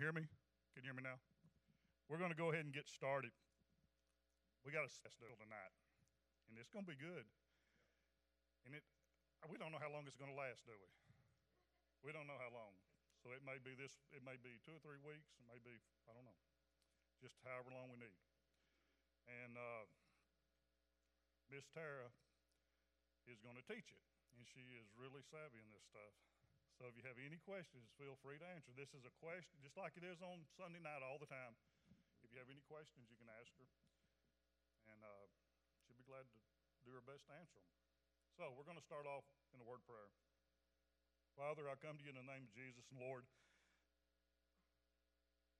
hear me? Can you hear me now? We're going to go ahead and get started. We got a festival tonight, and it's going to be good. And it, we don't know how long it's going to last, do we? We don't know how long. So it may be this. It may be two or three weeks. It may be I don't know, just however long we need. And uh, Miss Tarah is going to teach it, and she is really savvy in this stuff. So if you have any questions, feel free to answer. This is a question, just like it is on Sunday night all the time. If you have any questions, you can ask her, and uh, she'll be glad to do her best to answer them. So we're going to start off in a word prayer. Father, I come to you in the name of Jesus and Lord.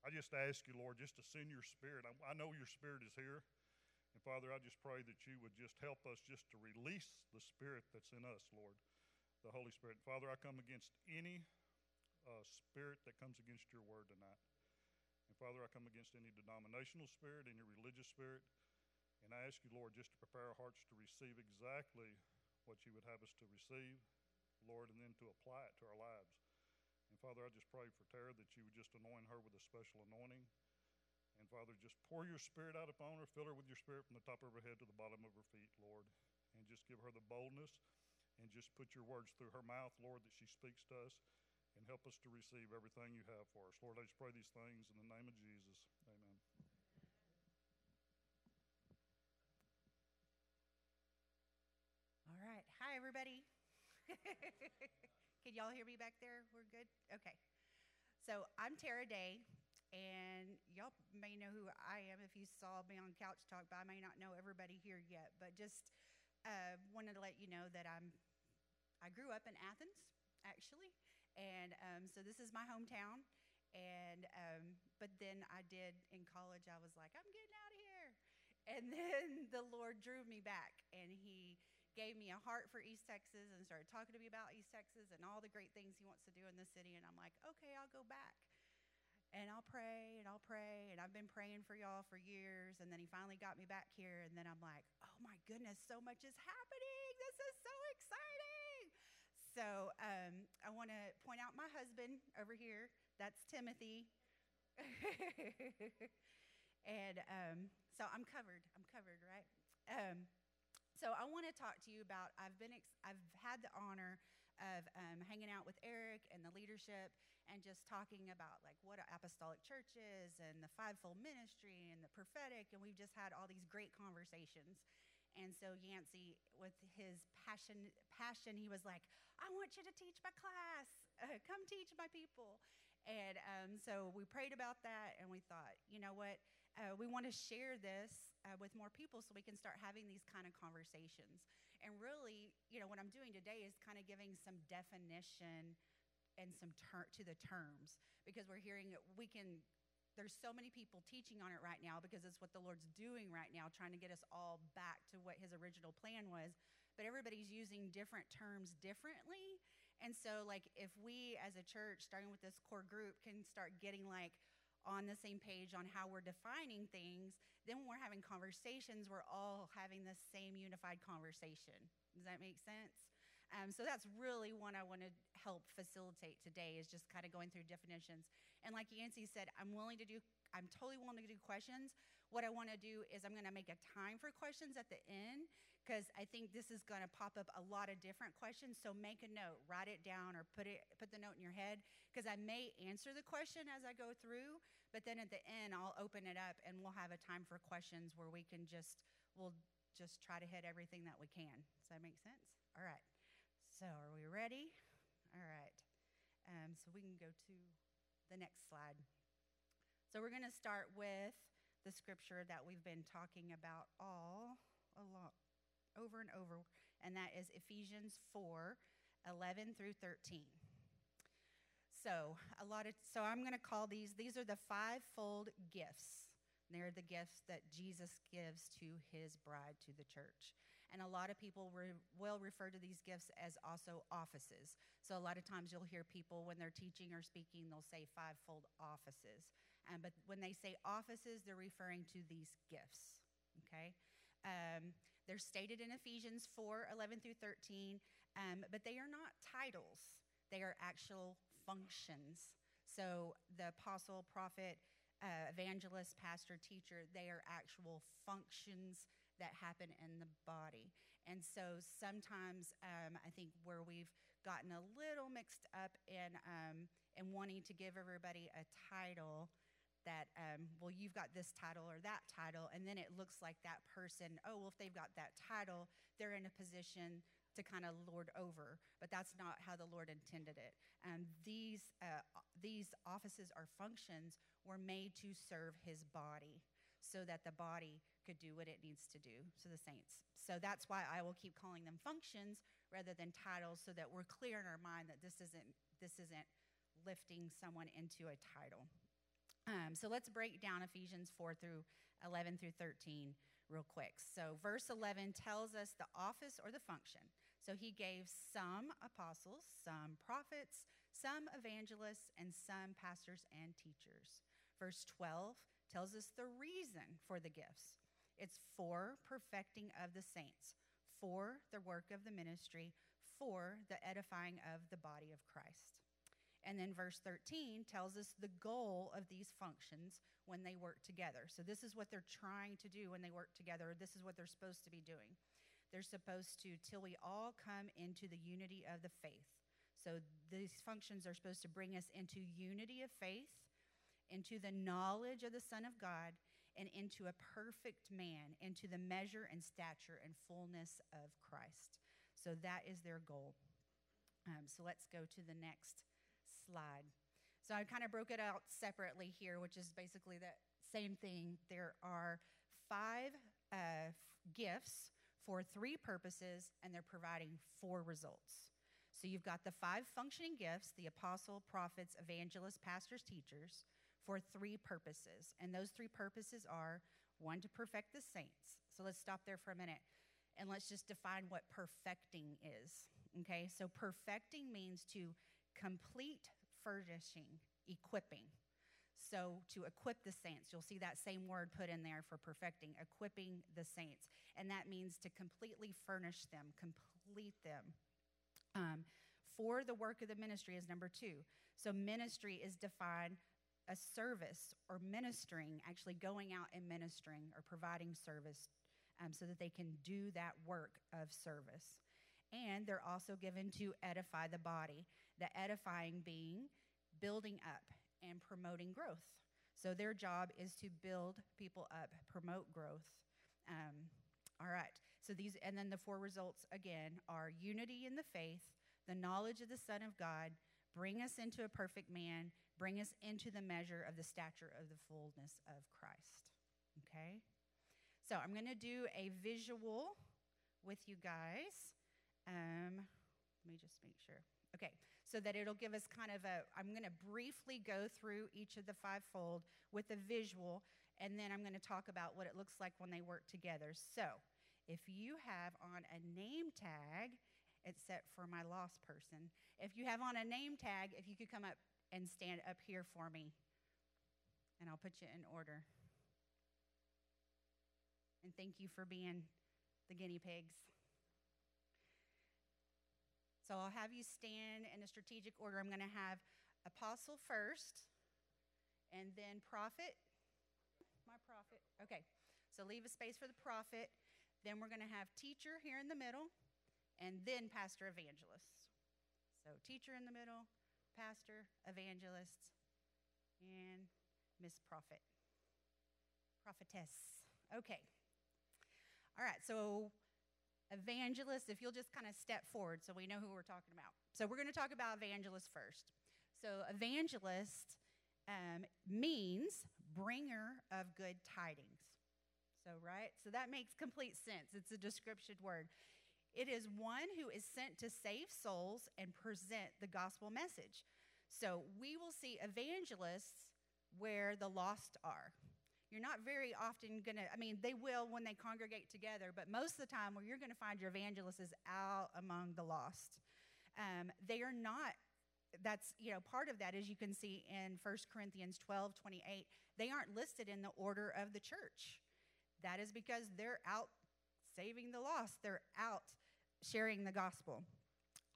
I just ask you, Lord, just to send your spirit. I, I know your spirit is here. And Father, I just pray that you would just help us just to release the spirit that's in us, Lord, the Holy Spirit. Father, I come against any uh, spirit that comes against your word tonight. And Father, I come against any denominational spirit, any religious spirit. And I ask you, Lord, just to prepare our hearts to receive exactly what you would have us to receive, Lord, and then to apply it to our lives. And Father, I just pray for Tarah that you would just anoint her with a special anointing. And Father, just pour your spirit out upon her, fill her with your spirit from the top of her head to the bottom of her feet, Lord. And just give her the boldness and just put your words through her mouth, Lord, that she speaks to us and help us to receive everything you have for us. Lord, I just pray these things in the name of Jesus. Amen. All right. Hi, everybody. Can y'all hear me back there? We're good? Okay. So I'm Tarah Day, and y'all may know who I am if you saw me on Couch Talk, but I may not know everybody here yet. But just uh, wanted to let you know that I'm. I grew up in Athens, actually, and um, so this is my hometown. And um, but then I did in college. I was like, I'm getting out of here, and then the Lord drew me back, and He gave me a heart for East Texas and started talking to me about East Texas and all the great things he wants to do in the city. And I'm like, okay, I'll go back. And I'll pray and I'll pray. And I've been praying for y'all for years. And then he finally got me back here. And then I'm like, oh my goodness, so much is happening. This is so. So um, I want to point out my husband over here. That's Timothy. and um, so I'm covered. I'm covered, right? Um, so I want to talk to you about. I've been. Ex- I've had the honor of um, hanging out with Eric and the leadership, and just talking about like what apostolic church is, and the fivefold ministry, and the prophetic, and we've just had all these great conversations. And so Yancy, with his passion, passion, he was like, "I want you to teach my class. Uh, come teach my people." And um, so we prayed about that, and we thought, you know what? Uh, we want to share this uh, with more people so we can start having these kind of conversations. And really, you know, what I'm doing today is kind of giving some definition and some ter- to the terms because we're hearing. We can. There's so many people teaching on it right now because it's what the Lord's doing right now, trying to get us all back to what His original plan was. But everybody's using different terms differently. And so, like, if we as a church, starting with this core group, can start getting like, on the same page on how we're defining things, then when we're having conversations, we're all having the same unified conversation. Does that make sense? Um, so that's really what I want to help facilitate today is just kind of going through definitions. And like Yancy said, I'm willing to do I'm totally willing to do questions. What I want to do is I'm going to make a time for questions at the end because I think this is going to pop up a lot of different questions. So make a note, write it down, or put it put the note in your head because I may answer the question as I go through, but then at the end I'll open it up and we'll have a time for questions where we can just we'll just try to hit everything that we can. Does that make sense? All right. So are we ready? All right. Um, so we can go to the next slide. So we're going to start with the scripture that we've been talking about all along, over and over, and that is Ephesians 4 11 through 13. So, a lot of, so I'm going to call these, these are the fivefold gifts they're the gifts that Jesus gives to his bride, to the church. And a lot of people re- will refer to these gifts as also offices. So a lot of times you'll hear people when they're teaching or speaking, they'll say fivefold offices. Um, but when they say offices, they're referring to these gifts. Okay? Um, they're stated in Ephesians 4 11 through 13, um, but they are not titles, they are actual functions. So the apostle, prophet, uh, evangelist, pastor, teacher, they are actual functions that happen in the body. And so sometimes um, I think where we've gotten a little mixed up in, um, in wanting to give everybody a title that, um, well, you've got this title or that title, and then it looks like that person, oh, well, if they've got that title, they're in a position to kind of lord over. But that's not how the Lord intended it. Um, these, uh, these offices or functions were made to serve his body so that the body could do what it needs to do. So the saints. So that's why I will keep calling them functions rather than titles so that we're clear in our mind that this isn't, this isn't lifting someone into a title. Um, so let's break down Ephesians 4 through 11 through 13 real quick. So, verse 11 tells us the office or the function. So, he gave some apostles, some prophets, some evangelists, and some pastors and teachers. Verse 12 tells us the reason for the gifts it's for perfecting of the saints, for the work of the ministry, for the edifying of the body of Christ. And then verse 13 tells us the goal of these functions when they work together. So, this is what they're trying to do when they work together. This is what they're supposed to be doing. They're supposed to, till we all come into the unity of the faith. So, these functions are supposed to bring us into unity of faith, into the knowledge of the Son of God, and into a perfect man, into the measure and stature and fullness of Christ. So, that is their goal. Um, so, let's go to the next slide. So I kind of broke it out separately here, which is basically the same thing. There are five uh, gifts for three purposes, and they're providing four results. So you've got the five functioning gifts the apostle, prophets, evangelists, pastors, teachers for three purposes. And those three purposes are one, to perfect the saints. So let's stop there for a minute and let's just define what perfecting is. Okay, so perfecting means to complete furnishing, equipping. So, to equip the saints, you'll see that same word put in there for perfecting, equipping the saints. And that means to completely furnish them, complete them. Um, for the work of the ministry is number two. So, ministry is defined a service or ministering, actually going out and ministering or providing service um, so that they can do that work of service and they're also given to edify the body. The edifying being building up and promoting growth. So their job is to build people up, promote growth. Um, all right. So these, and then the four results again are unity in the faith, the knowledge of the Son of God, bring us into a perfect man, bring us into the measure of the stature of the fullness of Christ. Okay? So I'm going to do a visual with you guys. Um, let me just make sure. Okay, so that it'll give us kind of a, I'm going to briefly go through each of the fivefold with a visual, and then I'm going to talk about what it looks like when they work together. So, if you have on a name tag, except for my lost person, if you have on a name tag, if you could come up and stand up here for me, and I'll put you in order. And thank you for being the guinea pigs. So I'll have you stand in a strategic order. I'm going to have apostle first, and then prophet. My prophet. Okay. So leave a space for the prophet. Then we're going to have teacher here in the middle, and then pastor evangelist. So teacher in the middle, pastor, evangelist, and Miss Prophet. Prophetess. Okay. All right. So evangelist, if you'll just kind of step forward so we know who we're talking about. So, we're going to talk about evangelist first. So, evangelist um, means bringer of good tidings. So, right? So, that makes complete sense. It's a description word. It is one who is sent to save souls and present the gospel message. So, we will see evangelists where the lost are. You're not very often going to, I mean, they will when they congregate together, but most of the time where you're going to find your evangelists is out among the lost. Um, they are not, that's, you know, part of that, as you can see in 1 Corinthians 12 28, they aren't listed in the order of the church. That is because they're out saving the lost, they're out sharing the gospel.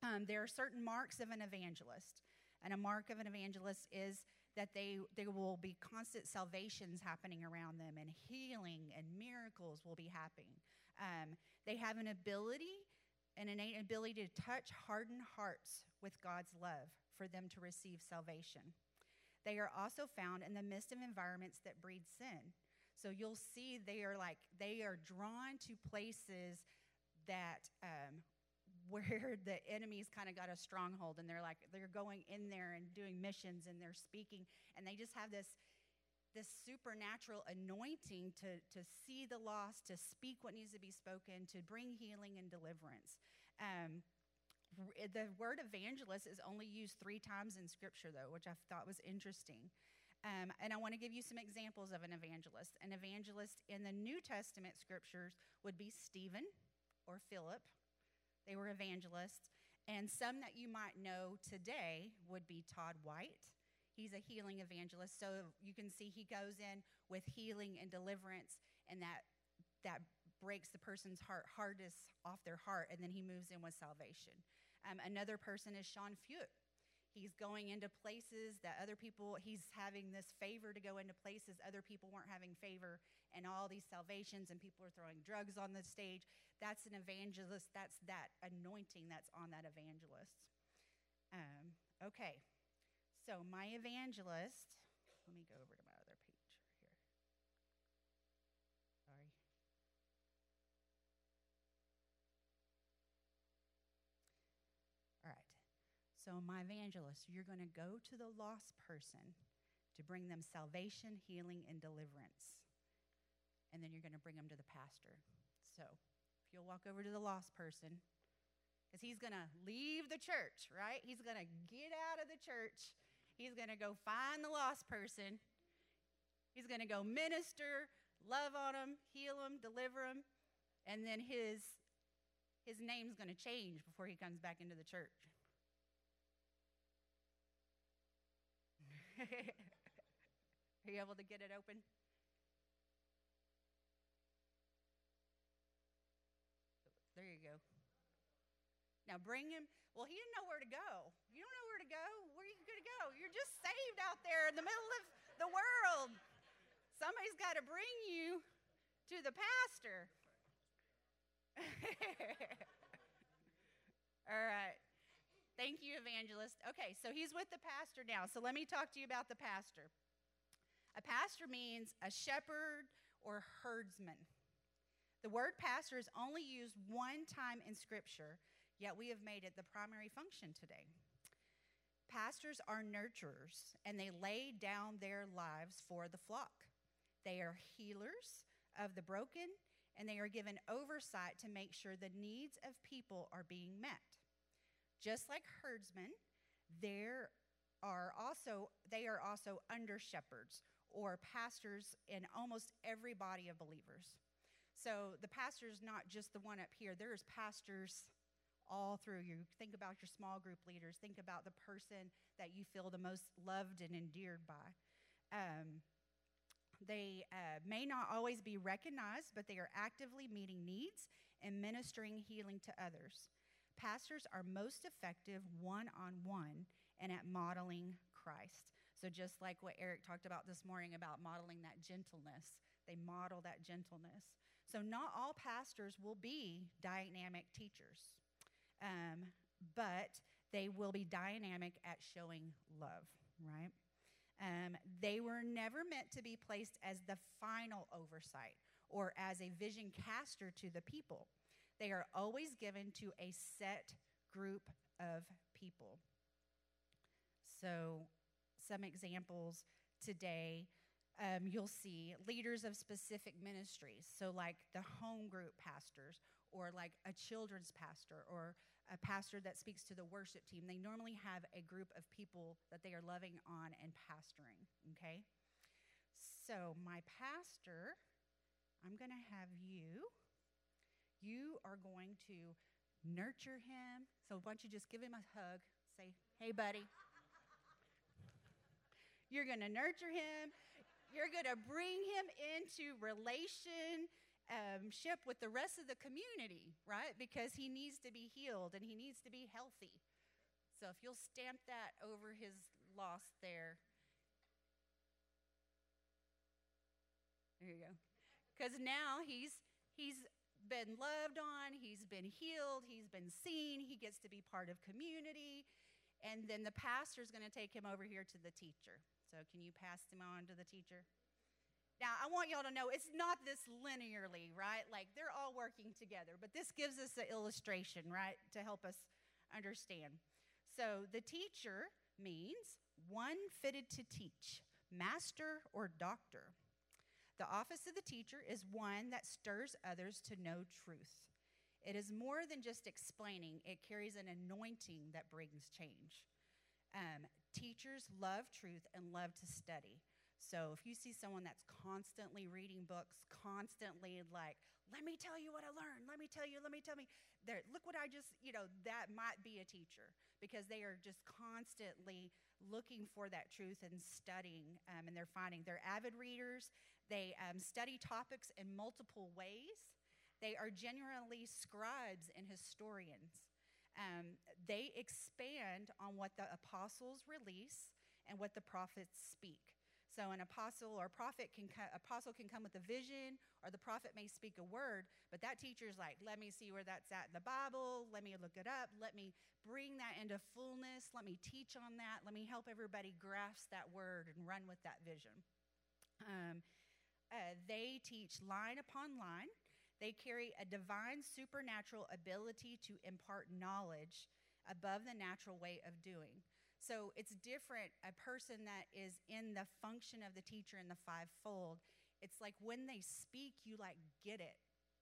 Um, there are certain marks of an evangelist. And a mark of an evangelist is that they, there will be constant salvations happening around them, and healing and miracles will be happening. Um, they have an ability, an innate ability to touch hardened hearts with God's love for them to receive salvation. They are also found in the midst of environments that breed sin. So you'll see they are like, they are drawn to places that um, where the enemy's kind of got a stronghold and they're like they're going in there and doing missions and they're speaking and they just have this this supernatural anointing to to see the lost to speak what needs to be spoken to bring healing and deliverance. Um, the word evangelist is only used three times in scripture though which i thought was interesting. Um, and I want to give you some examples of an evangelist. An evangelist in the New Testament scriptures would be Stephen or Philip. They were evangelists. And some that you might know today would be Todd White. He's a healing evangelist. So you can see he goes in with healing and deliverance, and that, that breaks the person's heart hardest off their heart, and then he moves in with salvation. Um, another person is Sean Feucht. He's going into places that other people, he's having this favor to go into places other people weren't having favor, and all these salvations, and people are throwing drugs on the stage. That's an evangelist. That's that anointing that's on that evangelist. Um, okay, so my evangelist, let me go over to my other page here. Sorry. All right. So, my evangelist, you're going to go to the lost person to bring them salvation, healing, and deliverance. And then you're going to bring them to the pastor. So, if you'll walk over to the lost person, because he's going to leave the church, right? He's going to get out of the church. He's going to go find the lost person. He's going to go minister, love on them, heal them, deliver them, and then his his name's going to change before he comes back into the church. Are you able to get it open? There you go. Now bring him. Well, he didn't know where to go. You don't know where to go. Where are you going to go? You're just saved out there in the middle of the world. Somebody's got to bring you to the pastor. All right. Thank you, evangelist. Okay, so he's with the pastor now. So let me talk to you about the pastor. A pastor means a shepherd or herdsman. The word pastor is only used one time in Scripture, yet we have made it the primary function today. Pastors are nurturers, and they lay down their lives for the flock. They are healers of the broken, and they are given oversight to make sure the needs of people are being met. Just like herdsmen, there are also they are also under shepherds or pastors in almost every body of believers. So the pastor is not just the one up here. There's pastors all through you. Think about your small group leaders. Think about the person that you feel the most loved and endeared by. Um, they uh, may not always be recognized, but they are actively meeting needs and ministering healing to others. Pastors are most effective one on one and at modeling Christ. So, just like what Eric talked about this morning about modeling that gentleness, they model that gentleness. So, not all pastors will be dynamic teachers, um, but they will be dynamic at showing love, right? Um, they were never meant to be placed as the final oversight or as a vision caster to the people. They are always given to a set group of people. So, some examples today um, you'll see leaders of specific ministries. So, like the home group pastors, or like a children's pastor, or a pastor that speaks to the worship team. They normally have a group of people that they are loving on and pastoring, okay? So, my pastor, I'm to have you you are going to nurture him. So why don't you just give him a hug? Say, hey, buddy. You're going to nurture him. You're going to bring him into relationship um, with the rest of the community, right? Because he needs to be healed and he needs to be healthy. So if you'll stamp that over his loss there. There you go. Because now he's he's been loved on, he's been healed, he's been seen, he gets to be part of community. And then the pastor's going to take him over here to the teacher. So can you pass him on to the teacher? Now, I want y'all to know it's not this linearly, right? Like they're all working together, but this gives us an illustration, right, to help us understand. So the teacher means one fitted to teach, master or doctor. The office of the teacher is one that stirs others to know truth. It is more than just explaining, it carries an anointing that brings change. Um, teachers love truth and love to study. So if you see someone that's constantly reading books, constantly like, let me tell you what I learned, let me tell you, let me tell me, there, look what I just, you know, that might be a teacher because they are just constantly looking for that truth and studying, um, and they're finding they're avid readers. They um, study topics in multiple ways. They are genuinely scribes and historians. Um, they expand on what the apostles release and what the prophets speak. So an apostle or prophet can apostle can come with a vision, or the prophet may speak a word, but that teacher is like, let me see where that's at in the Bible. Let me look it up. Let me bring that into fullness. Let me teach on that. Let me help everybody grasp that word and run with that vision. Um, uh, they teach line upon line. They carry a divine supernatural ability to impart knowledge above the natural way of doing. So it's different. A person that is in the function of the teacher in the fivefold, it's like when they speak, you like get it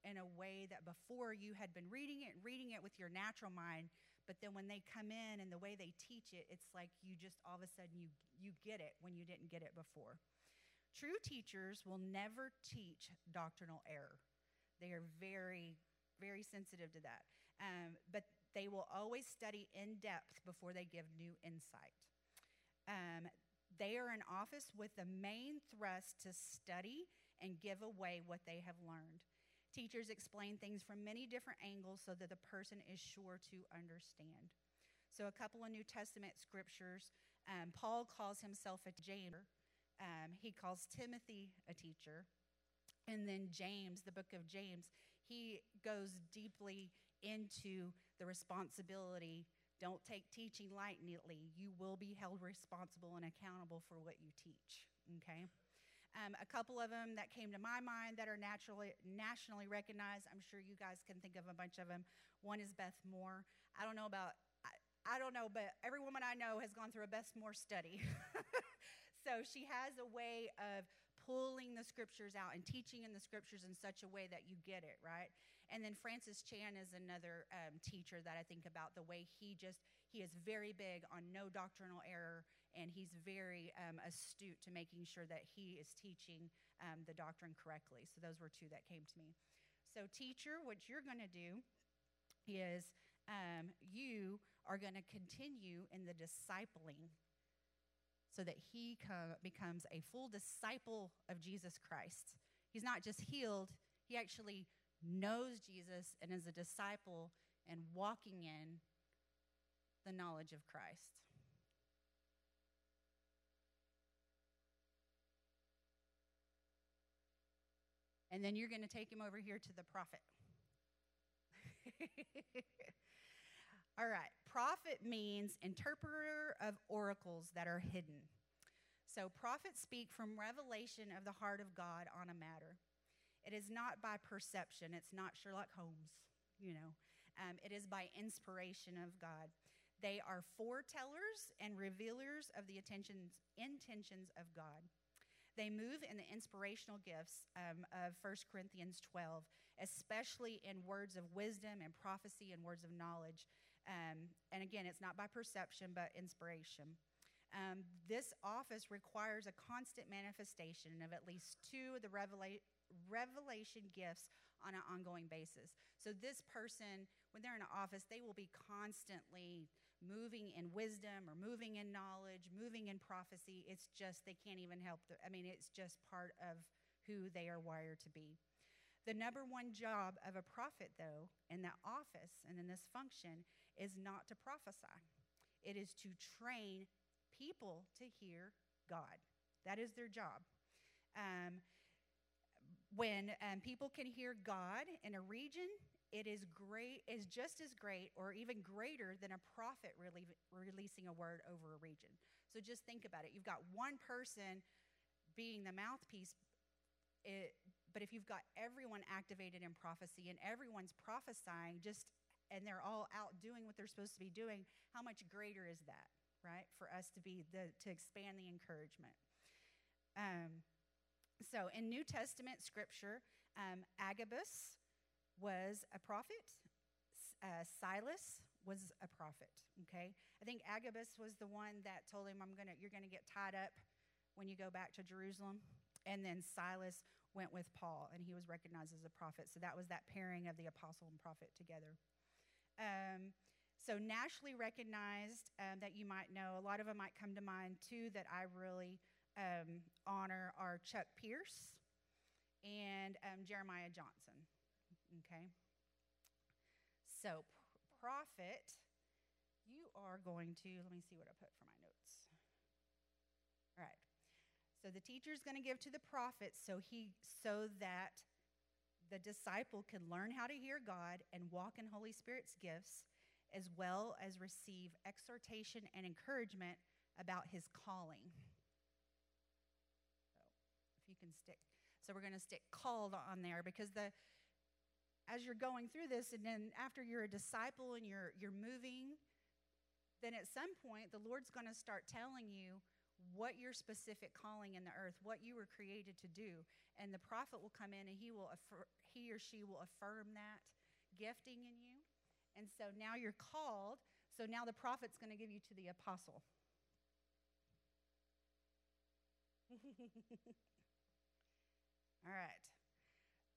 in a way that before you had been reading it, reading it with your natural mind, but then when they come in and the way they teach it, it's like you just all of a sudden you you get it when you didn't get it before. True teachers will never teach doctrinal error. They are very, very sensitive to that. Um, but they will always study in depth before they give new insight. Um, they are in office with the main thrust to study and give away what they have learned. Teachers explain things from many different angles so that the person is sure to understand. So, a couple of New Testament scriptures um, Paul calls himself a Jamer, um, he calls Timothy a teacher. And then James, the book of James, he goes deeply into the responsibility. Don't take teaching lightly. You will be held responsible and accountable for what you teach. Okay? Um, a couple of them that came to my mind that are naturally nationally recognized. I'm sure you guys can think of a bunch of them. One is Beth Moore. I don't know about I, I don't know, but every woman I know has gone through a Beth Moore study. so she has a way of pulling the scriptures out and teaching in the scriptures in such a way that you get it, right? And then Francis Chan is another um, teacher that I think about the way he just, he is very big on no doctrinal error and he's very um, astute to making sure that he is teaching um, the doctrine correctly. So those were two that came to me. So, teacher, what you're going to do is um, you are going to continue in the discipling so that he co- becomes a full disciple of Jesus Christ. He's not just healed, he actually knows Jesus and is a disciple and walking in the knowledge of Christ. And then you're going to take him over here to the prophet. All right. Prophet means interpreter of oracles that are hidden. So prophets speak from revelation of the heart of God on a matter. It is not by perception, it's not Sherlock Holmes, you know. Um, it is by inspiration of God. They are foretellers and revealers of the intentions, intentions of God. They move in the inspirational gifts um, of 1 Corinthians 12, especially in words of wisdom and prophecy and words of knowledge. Um, and again, it's not by perception, but inspiration. Um, this office requires a constant manifestation of at least two of the revela- revelation gifts on an ongoing basis. So, this person, when they're in an office, they will be constantly moving in wisdom or moving in knowledge, moving in prophecy. It's just, they can't even help. The, I mean, it's just part of who they are wired to be. The number one job of a prophet, though, in that office and in this function, is not to prophesy. it is to train people to hear God. That is their job. Um, when um, people can hear God in a region, it is great, is just as great or even greater than a prophet really, releasing a word over a region. So just think about it. You've got one person being the mouthpiece, it, but if you've got everyone activated in prophecy and everyone's prophesying just and they're all out doing what they're supposed to be doing, how much greater is that, right? For us to be the to expand the encouragement. Um, so in New Testament scripture, um, Agabus was a prophet. Uh, Silas was a prophet. Okay, I think Agabus was the one that told him, "I'm gonna, you're gonna get tied up when you go back to Jerusalem." And then Silas went with Paul, and he was recognized as a prophet. So that was that pairing of the apostle and prophet together. Um, so nationally recognized um, that you might know, a lot of them might come to mind too that I really um, honor are Chuck Pierce and um, Jeremiah Johnson. Okay. So prophet, you are going to, let me see what I put for my notes. All right. So the teacher is going to give to the prophet so he so that the disciple can learn how to hear God and walk in Holy Spirit's gifts as well as receive exhortation and encouragement about his calling. So if you can stick so we're going to stick called on there because the as you're going through this and then after you're a disciple and you're you're moving then at some point the Lord's going to start telling you what your specific calling in the earth, what you were created to do. And the prophet will come in and he will affir- he or she will affirm that gifting in you. And so now you're called. So now the prophet's going to give you to the apostle. All right.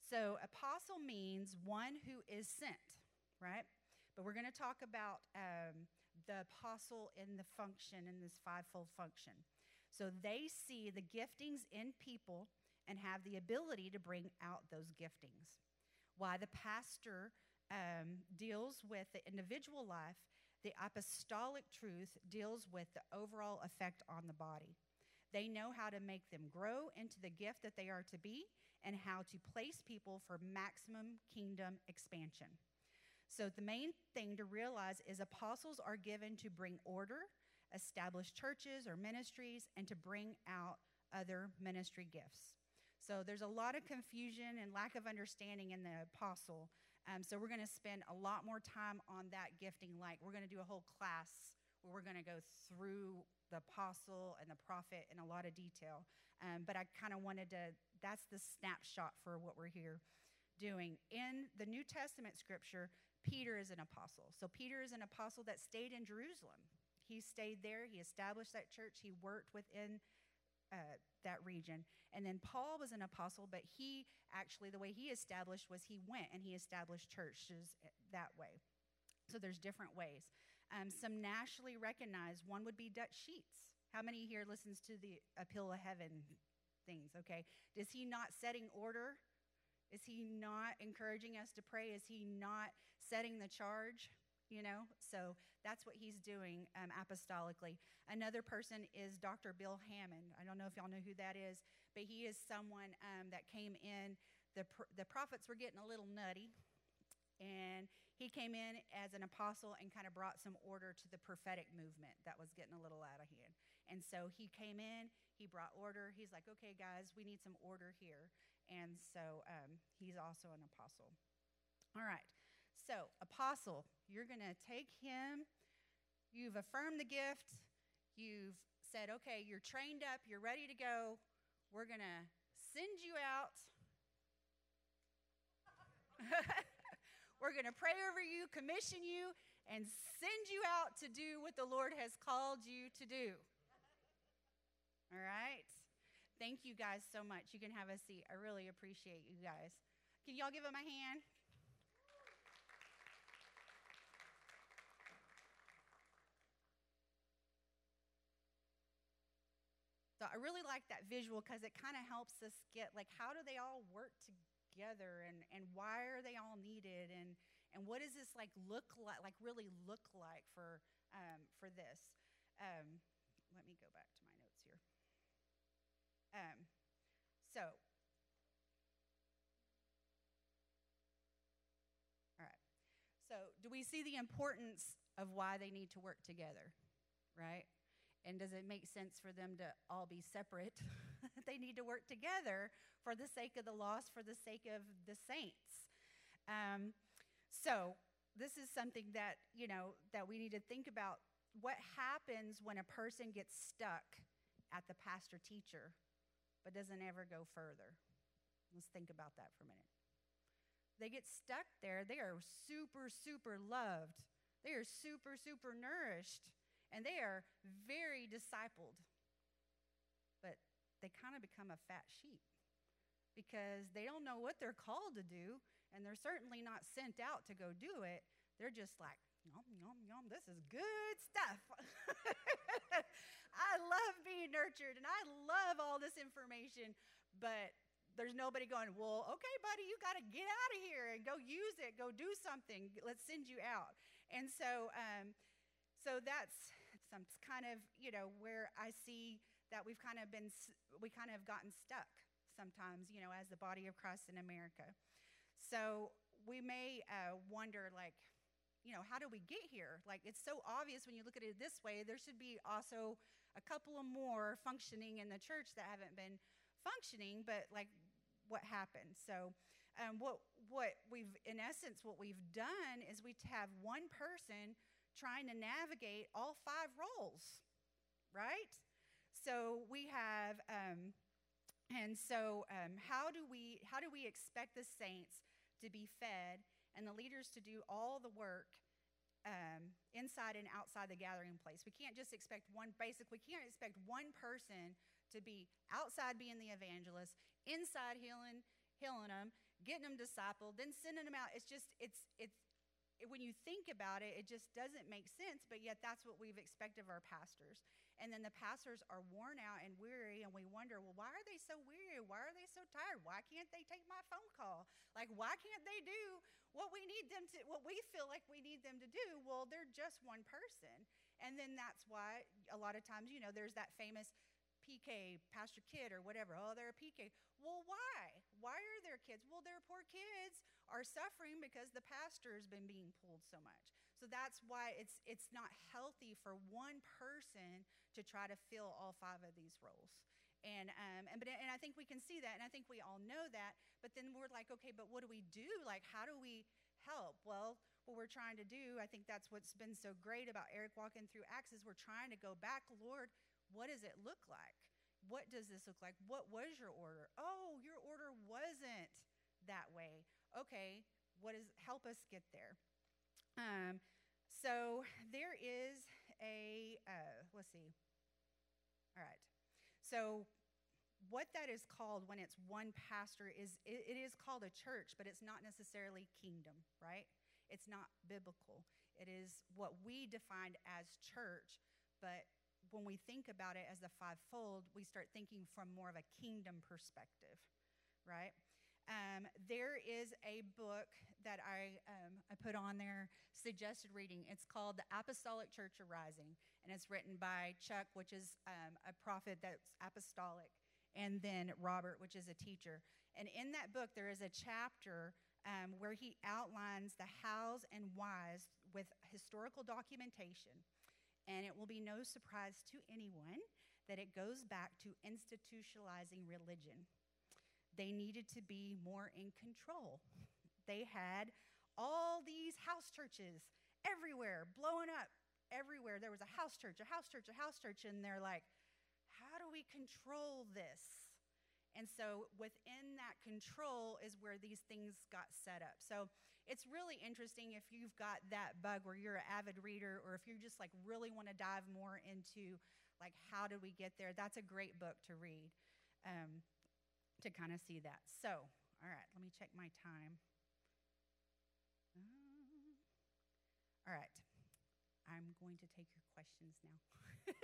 So apostle means one who is sent, right? But we're going to talk about um, the apostle in the function, in this fivefold function. So they see the giftings in people and have the ability to bring out those giftings. Why the pastor um, deals with the individual life, the apostolic truth deals with the overall effect on the body. They know how to make them grow into the gift that they are to be and how to place people for maximum kingdom expansion. So, the main thing to realize is apostles are given to bring order, establish churches or ministries, and to bring out other ministry gifts. So there's a lot of confusion and lack of understanding in the apostle. Um, so we're going to spend a lot more time on that gifting. Like we're going to do a whole class where we're going to go through the apostle and the prophet in a lot of detail. Um, but I kind of wanted to, that's the snapshot for what we're here doing. In the New Testament scripture, Peter is an apostle. So Peter is an apostle that stayed in Jerusalem. He stayed there, he established that church, he worked within uh, that region. And then Paul was an apostle, but he actually, the way he established was he went and he established churches eh, that way. So there's different ways. Um, some nationally recognized, one would be Dutch Sheets. How many here listens to the Appeal of Heaven things? Okay. Does he not setting order? Is he not encouraging us to pray? Is he not setting the charge? You know? So that's what he's doing um, apostolically. Another person is Dr. Bill Hamon. I don't know if y'all know who that is, but he is someone um, that came in. The, the prophets were getting a little nutty, and he came in as an apostle and kind of brought some order to the prophetic movement that was getting a little out of hand. And so he came in, he brought order. He's like, okay, guys, we need some order here. And so um, he's also an apostle. All right. So, apostle, you're going to take him. You've affirmed the gift. You've said, okay, you're trained up. You're ready to go. We're going to send you out. We're going to pray over you, commission you, and send you out to do what the Lord has called you to do. All right? Thank you guys so much. You can have a seat. I really appreciate you guys. Can y'all give him a hand? I really like that visual because it kind of helps us get like how do they all work together and, and why are they all needed and and what does this like look like like really look like for um, for this. Um, let me go back to my notes here. Um, so, all right. So, do we see the importance of why they need to work together, right? And does it make sense for them to all be separate? they need to work together for the sake of the lost, for the sake of the saints. Um, so, this is something that, you know, that we need to think about. What happens when a person gets stuck at the pastor teacher but doesn't ever go further? Let's think about that for a minute. They get stuck there. They are super, super loved. They are super, super nourished and they are very discipled. But they kind of become a fat sheep because they don't know what they're called to do, and they're certainly not sent out to go do it. They're just like, yum, yum, yum, this is good stuff. I love being nurtured and I love all this information, but there's nobody going, well, okay, buddy, you got to get out of here and go use it, go do something. Let's send you out. And so, um, so that's some kind of, you know, where I see that we've kind of been, we kind of gotten stuck sometimes, you know, as the body of Christ in America. So we may uh, wonder, like, you know, how do we get here? Like, it's so obvious when you look at it this way. There should be also a couple of more functioning in the church that haven't been functioning, but like, what happened? So, um, what what we've in essence what we've done is we have one person trying to navigate all five roles, right? So we have, um, and so um, how do we how do we expect the saints to be fed and the leaders to do all the work um, inside and outside the gathering place? We can't just expect one basic. We can't expect one person to be outside being the evangelist, inside healing healing them, getting them discipled, then sending them out. It's just it's it's when you think about it, it just doesn't make sense, but yet that's what we've expected of our pastors. And then the pastors are worn out and weary, and we wonder, well, why are they so weary? Why are they so tired? Why can't they take my phone call? Like, why can't they do what we need them to, what we feel like we need them to do? Well, they're just one person. And then that's why a lot of times, you know, there's that famous PK, Pastor Kid, or whatever. Oh, they're a PK. Well, why? Why are there kids? Well, they're poor kids are suffering because the pastor's been being pulled so much. So that's why it's it's not healthy for one person to try to fill all five of these roles. And um, and but and I think we can see that, and I think we all know that. But then we're like, okay, but what do we do? Like, how do we help? Well, what we're trying to do, I think that's what's been so great about Eric walking through Acts is we're trying to go back, Lord what does it look like? What does this look like? What was your order? Oh, your order wasn't that way. Okay, what is help us get there? Um, so there is a uh, let's see. All right. So what that is called when it's one pastor is it, it is called a church, but it's not necessarily kingdom, right? It's not biblical. It is what we defined as church, but when we think about it as the fivefold, we start thinking from more of a kingdom perspective, right? Um, there is a book that I, um, I put on there, suggested reading. It's called The Apostolic Church Arising, and it's written by Chuck, which is um, a prophet that's apostolic, and then Robert, which is a teacher. And in that book, there is a chapter um, where he outlines the hows and whys with historical documentation and it will be no surprise to anyone that it goes back to institutionalizing religion. They needed to be more in control. They had all these house churches everywhere, blowing up everywhere. There was a house church, a house church, a house church, and they're like, how do we control this? And so within that control is where these things got set up. So it's really interesting if you've got that bug where you're an avid reader or if you just like really want to dive more into like how did we get there. That's a great book to read um, to kind of see that. So, all right, let me check my time. Uh, all right, I'm going to take your questions now.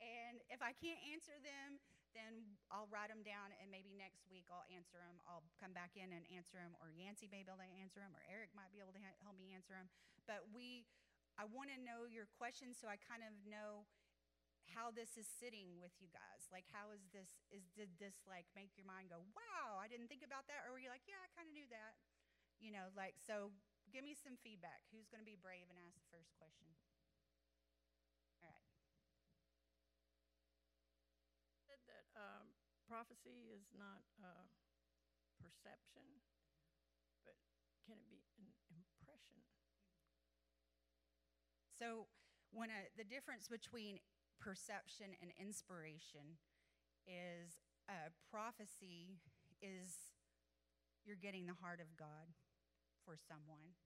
and if I can't answer them, then I'll write them down, and maybe next week I'll answer them. I'll come back in and answer them, or Yancy may be able to answer them, or Eric might be able to ha- help me answer them. But we, I want to know your questions so I kind of know how this is sitting with you guys. Like, how is this? Is did this like make your mind go, "Wow, I didn't think about that," or were you like, "Yeah, I kind of knew that," you know? Like, so give me some feedback. Who's going to be brave and ask the first question? All right. said that um, prophecy is not uh, perception, but can it be an impression? So, when a, the difference between perception and inspiration is uh, prophecy is you're getting the heart of God for someone.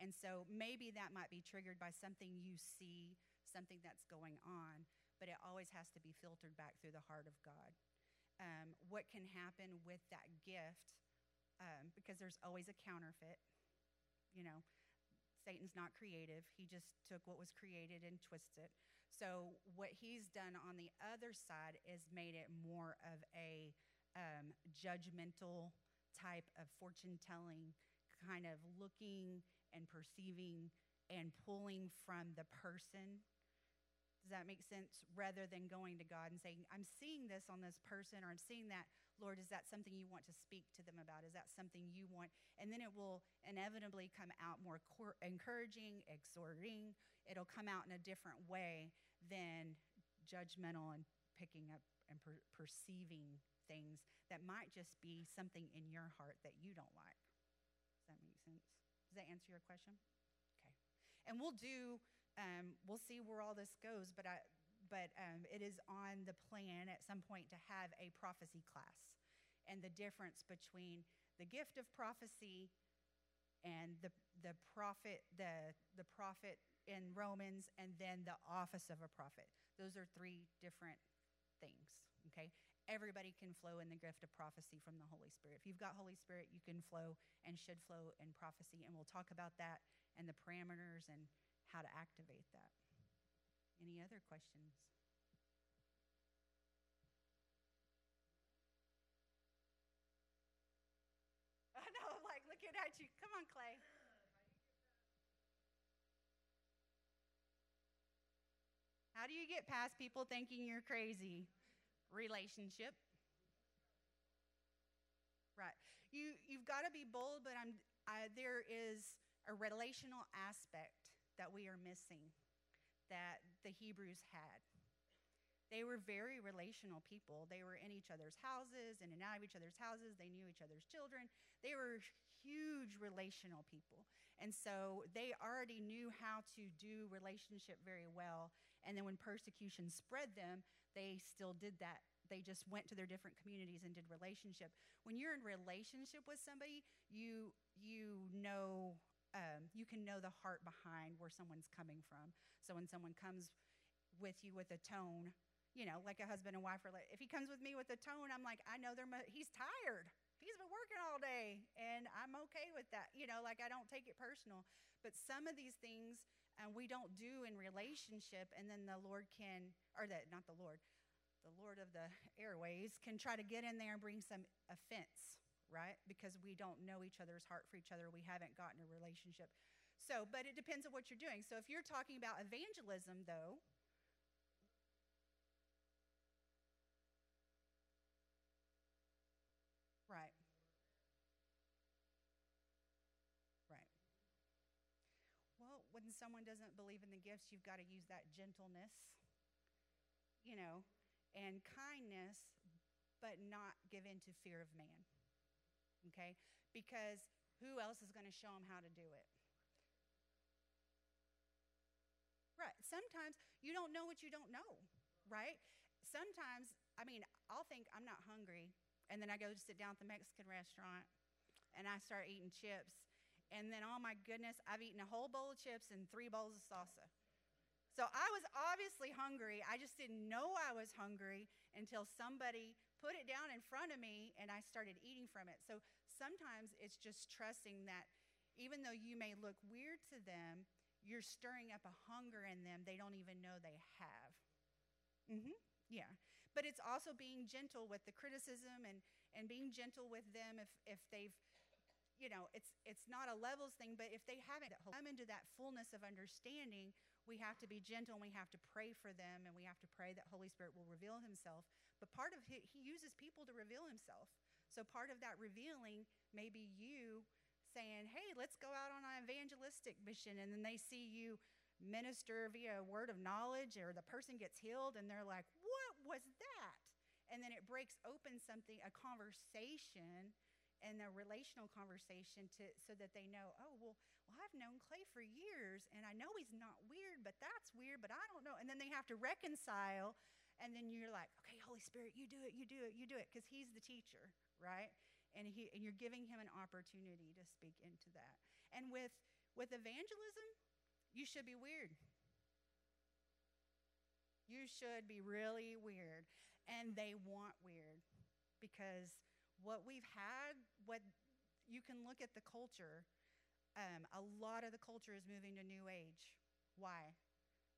And so maybe that might be triggered by something you see, something that's going on, but it always has to be filtered back through the heart of God. Um, what can happen with that gift, um, because there's always a counterfeit, you know, Satan's not creative. He just took what was created and twisted it. So what he's done on the other side is made it more of a um, judgmental type of fortune telling, kind of looking and perceiving and pulling from the person. Does that make sense? Rather than going to God and saying, I'm seeing this on this person or I'm seeing that Lord, is that something you want to speak to them about? Is that something you want? And then it will inevitably come out more encouraging, exhorting. It'll come out in a different way than judgmental and picking up and per- perceiving things that might just be something in your heart that you don't like. Does that make sense? Does that answer your question? Okay. And we'll do, um, we'll see where all this goes, but I, but um, it is on the plan at some point to have a prophecy class and the difference between the gift of prophecy and the, the prophet the, the prophet in romans and then the office of a prophet those are three different things okay everybody can flow in the gift of prophecy from the holy spirit if you've got holy spirit you can flow and should flow in prophecy and we'll talk about that and the parameters and how to activate that any other questions? I know, like looking at you. Come on, Clay. How do you get past people thinking you're crazy? Relationship. Right. You you've got to be bold, but I'm I, there is a relational aspect that we are missing that the Hebrews had. They were very relational people. They were in each other's houses, in and out of each other's houses. They knew each other's children. They were huge relational people. And so they already knew how to do relationship very well. And then when persecution spread them, they still did that. They just went to their different communities and did relationship. When you're in relationship with somebody, you you know um, you can know the heart behind where someone's coming from. So when someone comes with you with a tone, you know, like a husband and wife if he comes with me with a tone, I'm like, I know they're, he's tired. He's been working all day and I'm okay with that. You know, like I don't take it personal. But some of these things um, we don't do in relationship, and then the Lord can, or that, not the Lord, the Lord of the airways can try to get in there and bring some offense right? Because we don't know each other's heart for each other. We haven't gotten a relationship. So, but it depends on what you're doing. So, if you're talking about evangelism, though, right. Right. Someone doesn't believe in the gifts, you've got to use that gentleness, you know, and kindness, but not give in to fear of man okay? Because who else is going to show them how to do it? Right. Sometimes you don't know what you don't know, right? Sometimes, I mean, I'll think I'm not hungry, and then I go sit down at the Mexican restaurant and I start eating chips. And then, oh my goodness, I've eaten a whole bowl of chips and three bowls of salsa. So I was obviously hungry. I just didn't know I was hungry until somebody put it down in front of me and I started eating from it. So sometimes it's just trusting that even though you may look weird to them, you're stirring up a hunger in them they don't even know they have. Mm-hmm. Yeah. But it's also being gentle with the criticism and, and being gentle with them if, if they've, you know, it's it's not a levels thing, but if they haven't come into that fullness of understanding, we have to be gentle and we have to pray for them and we have to pray that Holy Spirit will reveal himself. But part of he, he uses people to reveal himself. So part of that revealing may be you saying, "Hey, let's go out on an evangelistic mission." And then they see you minister via a word of knowledge or the person gets healed and they're like, "What was that?" And then it breaks open something a conversation and a relational conversation to so that they know, oh well, well I've known Clay for years and I know he's not weird, but that's weird, but I don't know. And then they have to reconcile, and then you're like, okay, Holy Spirit, you do it, you do it, you do it, because he's the teacher, right? And he and you're giving him an opportunity to speak into that. And with with evangelism, you should be weird. You should be really weird. And they want weird because what we've had, what you can look at the culture. Um, a lot of the culture is moving to New Age. Why?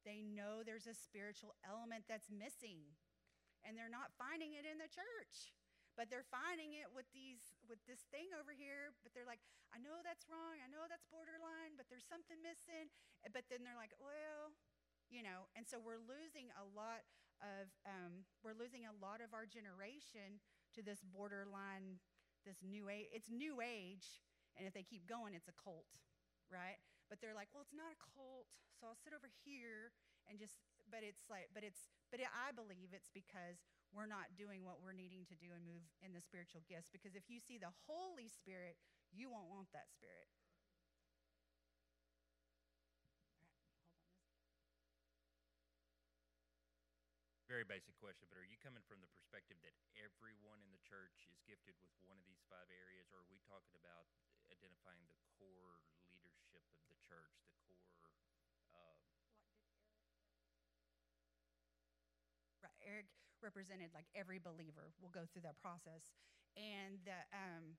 They know there's a spiritual element that's missing, and they're not finding it in the church. But they're finding it with these with this thing over here. But they're like, I know that's wrong. I know that's borderline. But there's something missing. But then they're like, well, you know. And so we're losing a lot of um, we're losing a lot of our generation to this borderline, this new age. It's new age, and if they keep going, it's a cult, right? But they're like, well, it's not a cult, so I'll sit over here and just. But it's like, but it's, but it, I believe it's because we're not doing what we're needing to do and move in the spiritual gifts. Because if you see the Holy Spirit, you won't want that spirit. Very basic question, but are you coming from the perspective that everyone in the church is gifted with one of these five areas, or are we talking about identifying the core leadership of the church, the core? Uh, Right, Eric represented like every believer will go through that process, and the um,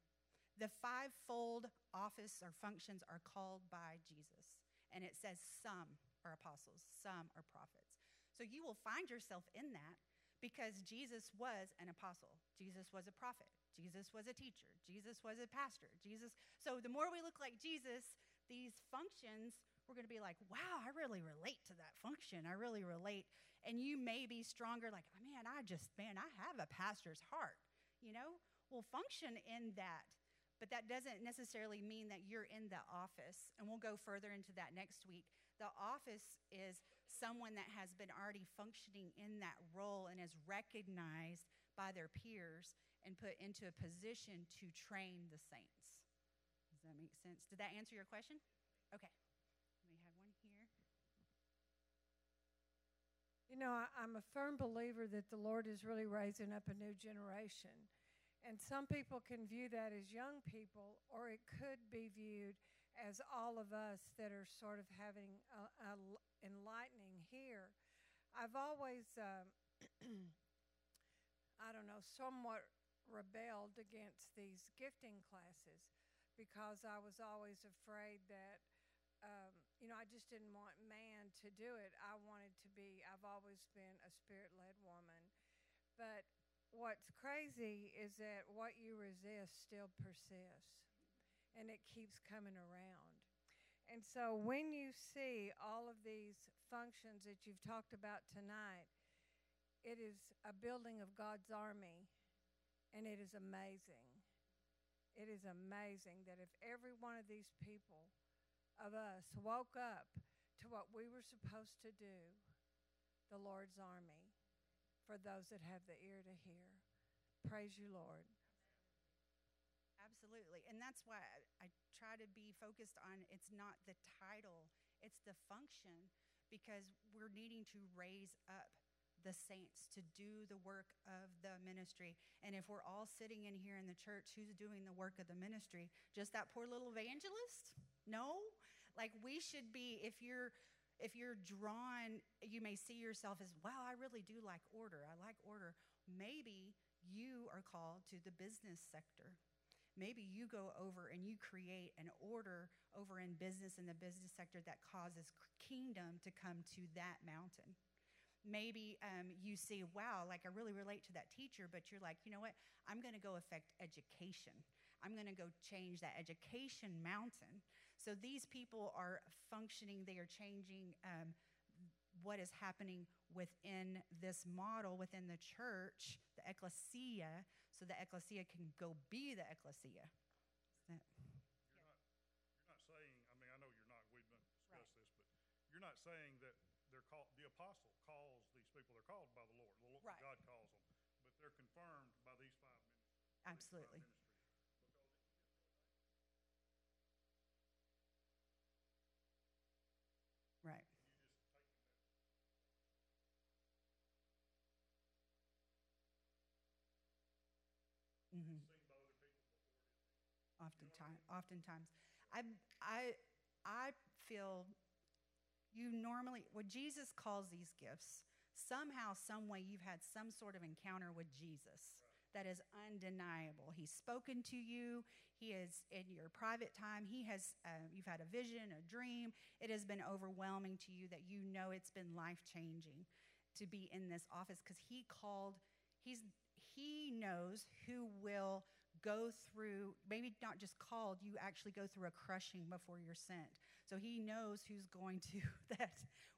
the fivefold office or functions are called by Jesus, and it says some are apostles, some are prophets. So you will find yourself in that because Jesus was an apostle. Jesus was a prophet. Jesus was a teacher. Jesus was a pastor. Jesus. So the more we look like Jesus, these functions, we're going to be like, wow, I really relate to that function. I really relate. And you may be stronger, like, oh, man, I just, man, I have a pastor's heart, you know? We'll function in that. But that doesn't necessarily mean that you're in the office. And we'll go further into that next week. The office is someone that has been already functioning in that role and is recognized by their peers and put into a position to train the saints. Does that make sense? Did that answer your question? Okay. We have one here. You know, I, am a firm believer that the Lord is really raising up a new generation. And some people can view that as young people, or it could be viewed as all of us that are sort of having a, a enlightening here. I've always, uh, I don't know, somewhat rebelled against these gifting classes because I was always afraid that, um, you know, I just didn't want man to do it. I wanted to be, I've always been a spirit led woman. But what's crazy is that what you resist still persists and it keeps coming around. And so when you see all of these functions that you've talked about tonight, it is a building of God's army, and it is amazing. It is amazing that if every one of these people, of us, woke up to what we were supposed to do, the Lord's army, for those that have the ear to hear. Praise you, Lord. Absolutely. And that's why I, I, try to be focused on it's not the title, it's the function because we're needing to raise up the saints to do the work of the ministry. And if we're all sitting in here in the church, who's doing the work of the ministry? Just that poor little evangelist? No. Like we should be if you're if you're drawn, you may see yourself as, wow, I really do like order. I like order. Maybe you are called to the business sector maybe you go over and you create an order over in business in the business sector that causes kingdom to come to that mountain. Maybe um, you see wow like i really relate to that teacher but you're like you know what? I'm going to go affect education. I'm going to go change that education mountain. So these people are functioning, they are changing um, what is happening within this model, within the church, the ecclesia, so the ecclesia can go be the ecclesia. That- You're not, you're not saying, I mean, I know you're not, we've been Right. discussed this, but you're not saying that they're called, the apostle calls these people, they're called by the Lord. the Lo- Right. God calls them, but they're confirmed by these five ministries. Absolutely. Right. Mm-hmm. Oftentimes, oftentimes, I, I, I feel you normally what Jesus calls these gifts. Somehow, some way, you've had some sort of encounter with Jesus that is undeniable. He's spoken to you. He is in your private time. He has. Uh, you've had a vision, a dream. It has been overwhelming to you that you know it's been life changing to be in this office because he called. He's he knows who will go through, maybe not just called, you actually go through a crushing before you're sent. So he knows who's going to, that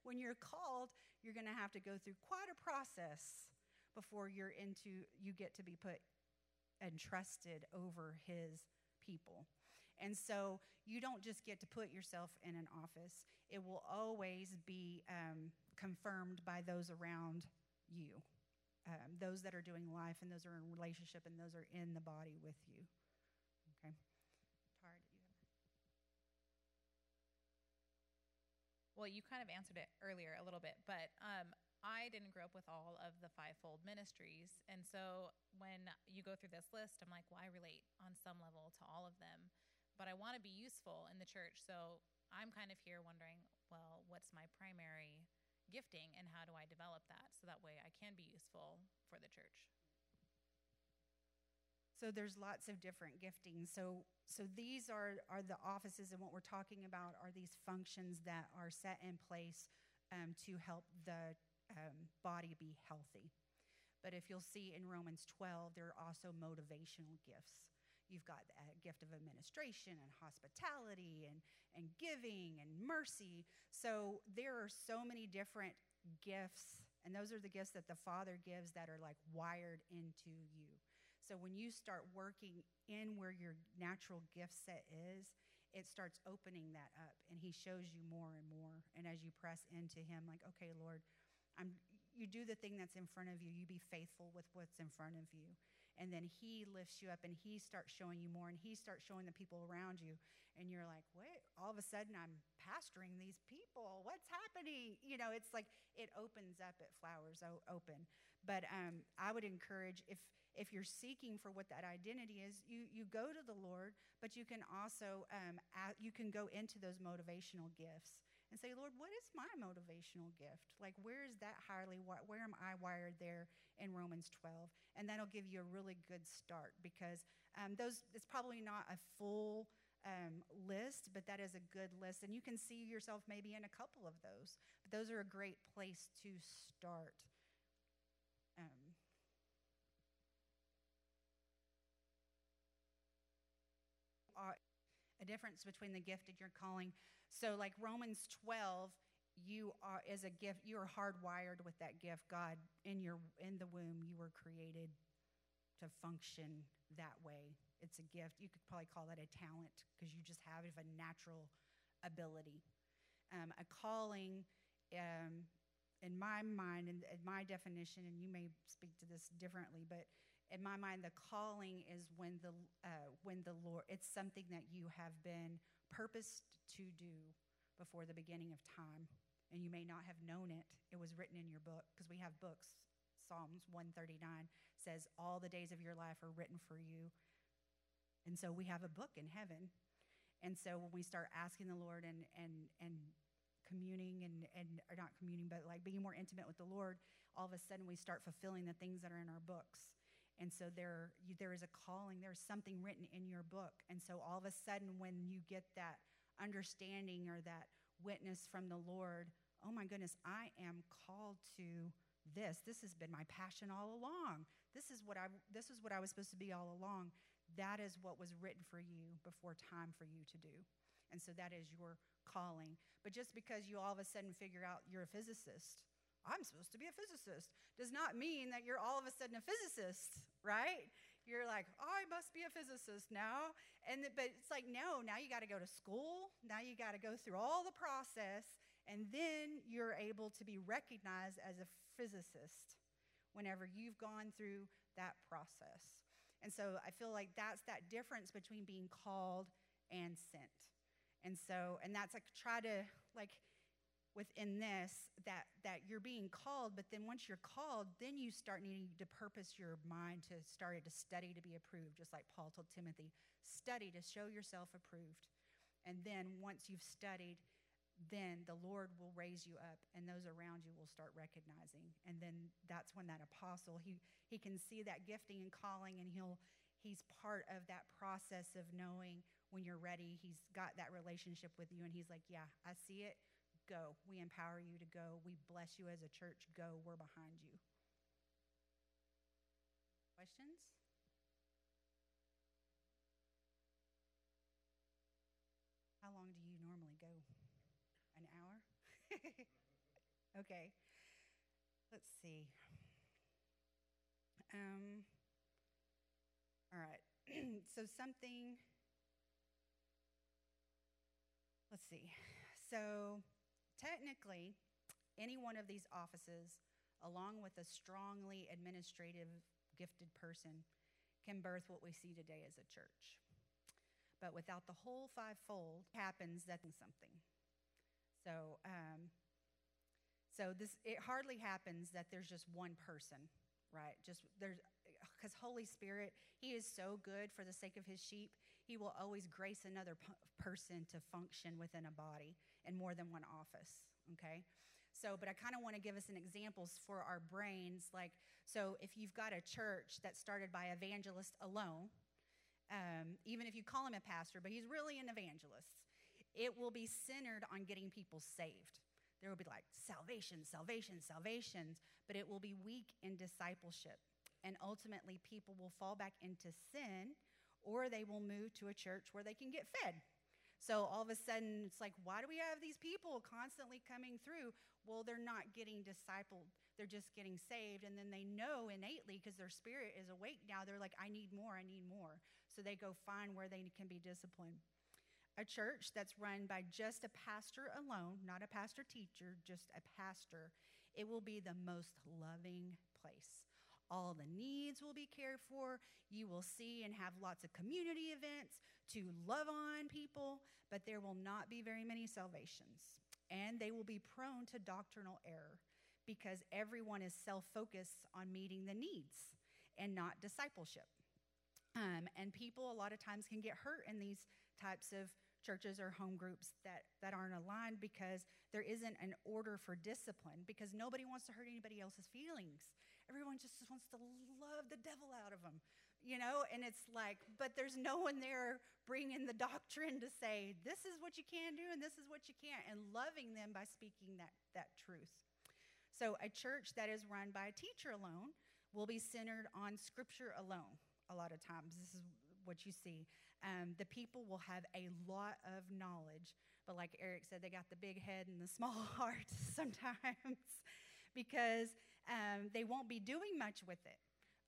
when you're called, you're going to have to go through quite a process before you're into, you get to be put and trusted over his people. And so you don't just get to put yourself in an office, it will always be um, confirmed by those around you um, those that are doing life and those are in relationship and those are in the body with you. Okay. Tara, did you have? Well, you kind of answered it earlier a little bit, but um, I didn't grow up with all of the fivefold ministries. And so when you go through this list, I'm like, well, I relate on some level to all of them, but I want to be useful in the church. So I'm kind of here wondering, well, what's my primary gifting and how do I develop that so that way I can be useful for the church? So there's lots of different giftings. So so these are are the offices, and what we're talking about are these functions that are set in place um, to help the um, body be healthy. But if you'll see in Romans 12, there are also motivational gifts. You've got a uh, gift of administration and hospitality and, and giving and mercy. So there are so many different gifts, and those are the gifts that the Father gives that are like wired into you. So when you start working in where your natural gift set is, it starts opening that up and he shows you more and more. And as you press into him, like, okay, Lord, I'm you do the thing that's in front of you, you be faithful with what's in front of you. And then he lifts you up and he starts showing you more and he starts showing the people around you. And you're like, wait, all of a sudden I'm pastoring these people. What's happening? You know, it's like it opens up, it flowers open. But um, I would encourage if if you're seeking for what that identity is, you you go to the Lord, but you can also um, you can go into those motivational gifts and say, Lord, what is my motivational gift? Like, where is that highly? Where am I wired there in Romans 12? And that'll give you a really good start because um, those it's probably not a full um, list, but that is a good list, and you can see yourself maybe in a couple of those. But those are a great place to start. Um, a difference between the gift and your calling. So, like Romans 12, you are as a gift. You are hardwired with that gift. God in your in the womb, you were created to function that way. It's a gift. You could probably call that a talent because you just have a natural ability. Um, a calling, um, in my mind, and in my definition, and you may speak to this differently, but in my mind, the calling is when the uh, when the Lord. It's something that you have been purposed to do before the beginning of time, and you may not have known it. It was written in your book because we have books. Psalms 139 says, All the days of your life are written for you. And so we have a book in heaven. And so when we start asking the Lord and, and, and communing and, and or not communing, but like being more intimate with the Lord, all of a sudden we start fulfilling the things that are in our books. And so there, you, there is a calling, there's something written in your book. And so all of a sudden, when you get that understanding or that witness from the Lord, oh my goodness, I am called to this. This has been my passion all along. This is what I this is what I was supposed to be all along. that is what was written for you before time for you to do. And so that is your calling. But just because you all of a sudden figure out you're a physicist, I'm supposed to be a physicist, does not mean that you're all of a sudden a physicist, right? You're like, oh, I must be a physicist now. And th- but it's like, no, now you got to go to school. Now you got to go through all the process, and then you're able to be recognized as a physicist whenever you've gone through that process. And so I feel like that's that difference between being called and sent. And so, and that's like try to like within this that that you're being called but then once you're called then you start needing to purpose your mind to start to study to be approved just like paul told timothy study to show yourself approved. And then once you've studied then the lord will raise you up and those around you will start recognizing. And then that's when that apostle he he can see that gifting and calling and he'll he's part of that process of knowing when you're ready he's got that relationship with you and he's like yeah i see it go. We empower you to go. We bless you as a church. Go. We're behind you. Questions? How long do you normally go? An hour? okay. Let's see. Um, all right. so something. Let's see. So technically, any one of these offices, along with a strongly administrative gifted person, can birth what we see today as a church. But without the whole fivefold, happens that something. So, um, so this it hardly happens that there's just one person, right? Just there's because Holy Spirit, He is so good for the sake of His sheep. He will always grace another person to function within a body in more than one office, okay? So, but I kind of want to give us an examples for our brains. Like, so if you've got a church that started by evangelist alone, um, even if you call him a pastor, but he's really an evangelist, it will be centered on getting people saved. There will be like salvation, salvation, salvations, but it will be weak in discipleship. And ultimately, people will fall back into sin or they will move to a church where they can get fed. So all of a sudden, it's like, why do we have these people constantly coming through? Well, they're not getting discipled. They're just getting saved. And then they know innately, because their spirit is awake now, they're like, I need more, I need more. So they go find where they can be disciplined. A church that's run by just a pastor alone, not a pastor teacher, just a pastor, it will be the most loving place. All the needs will be cared for. You will see and have lots of community events to love on people, but there will not be very many salvations. And they will be prone to doctrinal error because everyone is self focused on meeting the needs and not discipleship. Um, and people, a lot of times, can get hurt in these types of churches or home groups that, that aren't aligned because there isn't an order for discipline because nobody wants to hurt anybody else's feelings. Everyone just wants to love the devil out of them, you know? And it's like, but there's no one there bringing the doctrine to say, this is what you can do and this is what you can't, and loving them by speaking that, that truth. So a church that is run by a teacher alone will be centered on scripture alone a lot of times. This is what you see. Um, the people will have a lot of knowledge, but like Eric said, they got the big head and the small heart sometimes because um, they won't be doing much with it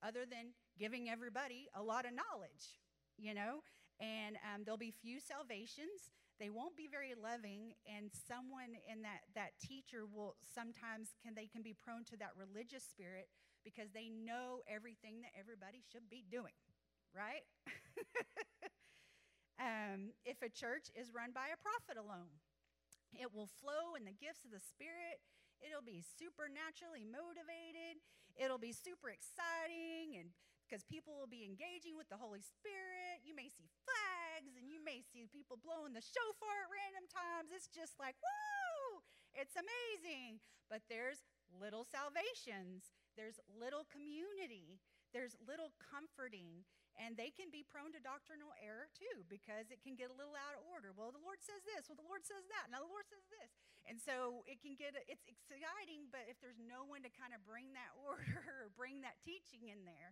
other than giving everybody a lot of knowledge, you know? And um, there'll be few salvations. They won't be very loving, and someone in that, that teacher will sometimes can they can be prone to that religious spirit because they know everything that everybody should be doing, right? um, if a church is run by a prophet alone, it will flow in the gifts of the Spirit It'll be supernaturally motivated. It'll be super exciting and because people will be engaging with the Holy Spirit. You may see flags and you may see people blowing the shofar at random times. It's just like, woo! It's amazing. But there's little salvations, there's little community, there's little comforting, and they can be prone to doctrinal error too because it can get a little out of order. Well, the Lord says this, well, the Lord says that, now the Lord says this. And so it can get, it's exciting, but if there's no one to kind of bring that order or bring that teaching in there,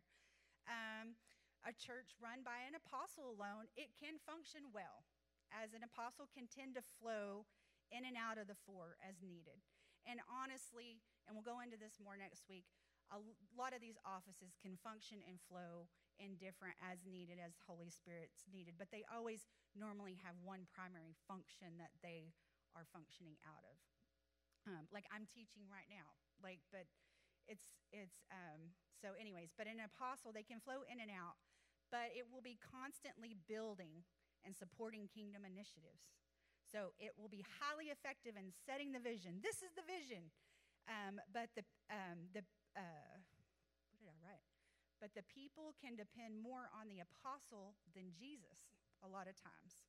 um, a church run by an apostle alone, it can function well, as an apostle can tend to flow in and out of the four as needed. And honestly, and we'll go into this more next week, a lot of these offices can function and flow in different as needed as Holy Spirit's needed, but they always normally have one primary function that they are functioning out of. Um, like I'm teaching right now, like, but it's it's um, so anyways. But an apostle, they can flow in and out, but it will be constantly building and supporting kingdom initiatives. So it will be highly effective in setting the vision. This is the vision. Um, but the, um, the uh, what did I write? But the people can depend more on the apostle than Jesus a lot of times.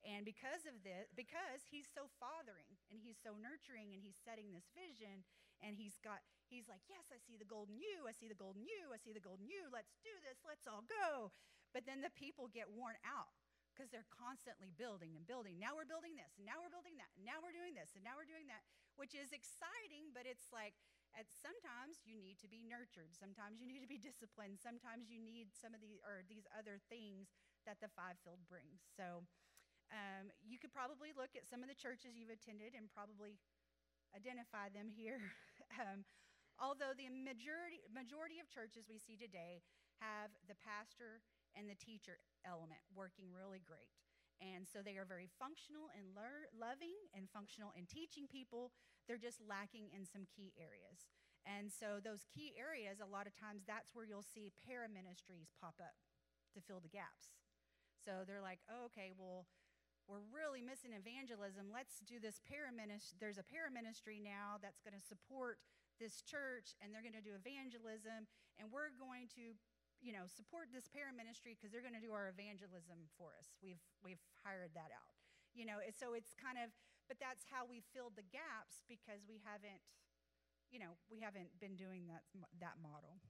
And because of this, because he's so fathering and he's so nurturing and he's setting this vision and he's got, he's like, yes, I see the golden you, I see the golden you, I see the golden you, let's do this, let's all go. But then the people get worn out because they're constantly building and building. Now we're building this, and now we're building that, and now we're doing this, and now we're doing that, which is exciting, but it's like, at sometimes you need to be nurtured. Sometimes you need to be disciplined. Sometimes you need some of these or these other things that the fivefold brings. So um, you could probably look at some of the churches you've attended and probably identify them here. um, although the majority majority of churches we see today have the pastor and the teacher element working really great. And so they are very functional and lear- loving and functional in teaching people. They're just lacking in some key areas. And so those key areas, a lot of times, that's where you'll see para ministries pop up to fill the gaps. So they're like, oh, okay, well, we're really missing evangelism. Let's do this paraministry. There's a paraministry now that's going to support this church, and they're going to do evangelism, and we're going to you know, support this paraministry because they're going to do our evangelism for us. We've we've hired that out. You know, so it's kind of, but that's how we filled the gaps because we haven't, you know, we haven't been doing that that model.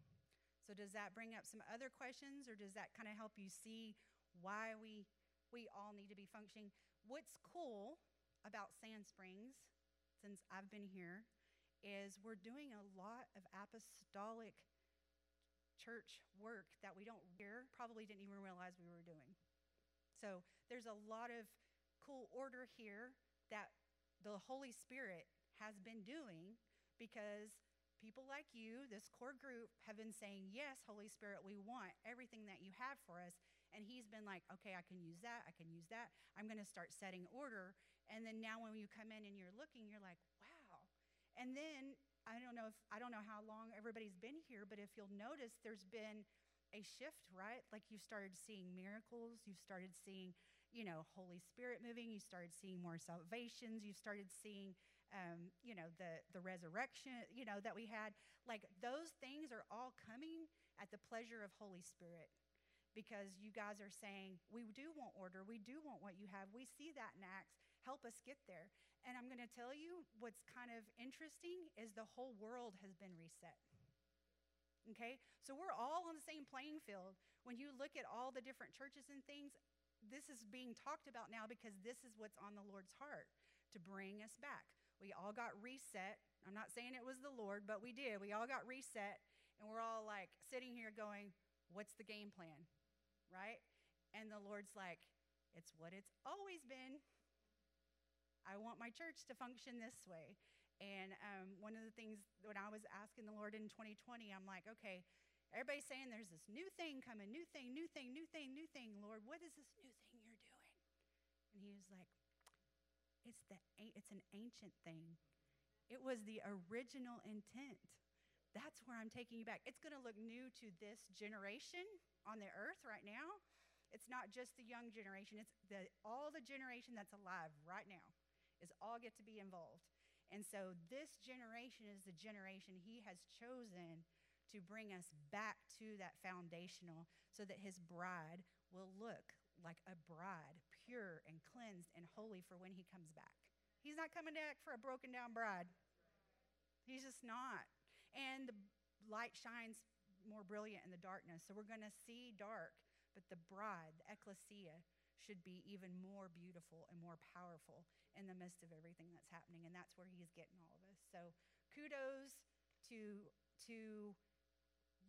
So does that bring up some other questions, or does that kind of help you see why we we all need to be functioning? What's cool about Sand Springs, since I've been here, is we're doing a lot of apostolic church work that we don't hear, probably didn't even realize we were doing. So there's a lot of cool order here that the Holy Spirit has been doing because people like you, this core group, have been saying, Yes, Holy Spirit, we want everything that you have for us. And He's been like, Okay, I can use that. I can use that. I'm going to start setting order. And then now when you come in and you're looking, you're like, Wow. And then I don't know if I don't know how long everybody's been here, but if you'll notice, there's been a shift, right? Like you started seeing miracles, you started seeing, you know, Holy Spirit moving, you started seeing more salvations, you started seeing, um, you know, the the resurrection, you know, that we had. Like those things are all coming at the pleasure of Holy Spirit. Because you guys are saying, we do want order, we do want what you have. We see that in Acts. Help us get there. And I'm going to tell you what's kind of interesting is the whole world has been reset. Okay? So we're all on the same playing field. When you look at all the different churches and things, this is being talked about now because this is what's on the Lord's heart to bring us back. We all got reset. I'm not saying it was the Lord, but we did. We all got reset, and we're all like sitting here going, What's the game plan? Right? And the Lord's like, It's what it's always been. I want my church to function this way. And um, one of the things when I was asking the Lord in 2020, I'm like, okay, everybody's saying there's this new thing coming, new thing, new thing, new thing, new thing. Lord, what is this new thing you're doing? And he was like, it's the it's an ancient thing. It was the original intent. That's where I'm taking you back. It's going to look new to this generation on the earth right now. It's not just the young generation. It's the all the generation that's alive right now is all get to be involved. And so this generation is the generation he has chosen to bring us back to that foundational so that his bride will look like a bride, pure and cleansed and holy for when he comes back. He's not coming back for a broken down bride. He's just not. And the light shines more brilliant in the darkness. So we're going to see dark, but the bride, the ecclesia, should be even more beautiful and more powerful in the midst of everything that's happening. And that's where he's getting all of us. So kudos to to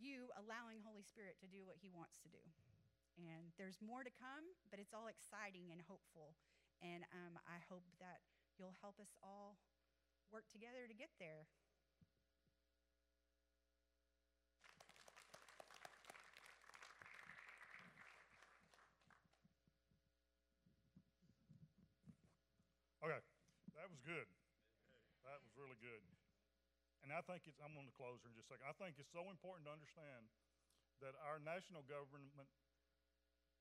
you allowing Holy Spirit to do what He wants to do. And there's more to come, but it's all exciting and hopeful. And um, I hope that you'll help us all work together to get there. Okay, that good. That was really good. And I think it's, I'm going to close here in just a second. I think it's so important to understand that our national government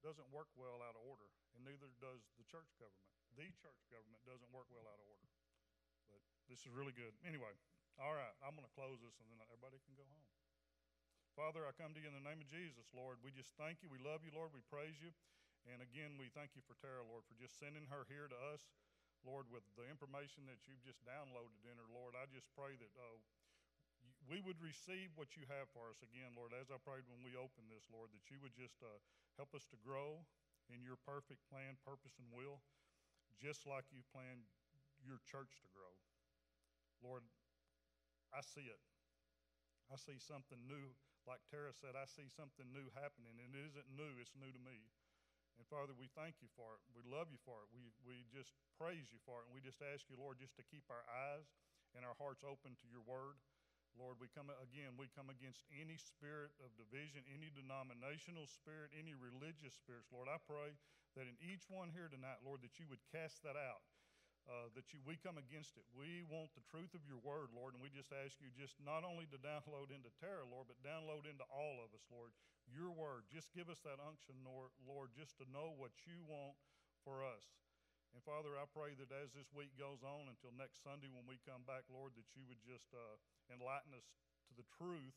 doesn't work well out of order, and neither does the church government. The church government doesn't work well out of order. But this is really good. Anyway, all right, I'm going to close this, and then everybody can go home. Father, I come to you in the name of Jesus, Lord. We just thank you. We love you, Lord. We praise you. And again, we thank you for Tarah, Lord, for just sending her here to us. Lord, with the information that you've just downloaded in her, Lord, I just pray that uh, we would receive what you have for us again, Lord, as I prayed when we opened this, Lord, that you would just uh, help us to grow in your perfect plan, purpose, and will, just like you planned your church to grow. Lord, I see it. I see something new. Like Tarah said, I see something new happening, and it isn't new, it's new to me. And Father, we thank you for it. We love you for it. We, we just praise you for it. And we just ask you, Lord, just to keep our eyes and our hearts open to your word. Lord, we come again, we come against any spirit of division, any denominational spirit, any religious spirits. Lord, I pray that in each one here tonight, Lord, that you would cast that out. Uh, that you, we come against it. We want the truth of your word, Lord, and we just ask you just not only to download into Tarah, Lord, but download into all of us, Lord, your word. Just give us that unction, Lord, just to know what you want for us. And Father, I pray that as this week goes on until next Sunday when we come back, Lord, that you would just uh, enlighten us to the truth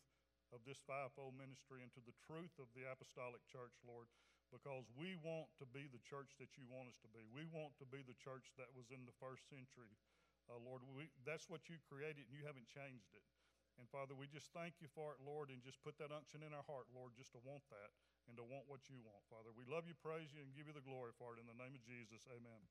of this fivefold ministry and to the truth of the apostolic church, Lord, because we want to be the church that you want us to be. We want to be the church that was in the first century. Uh, Lord, we, that's what you created and you haven't changed it. And Father, we just thank you for it, Lord, and just put that unction in our heart, Lord, just to want that and to want what you want, Father. We love you, praise you, and give you the glory for it. In the name of Jesus, amen.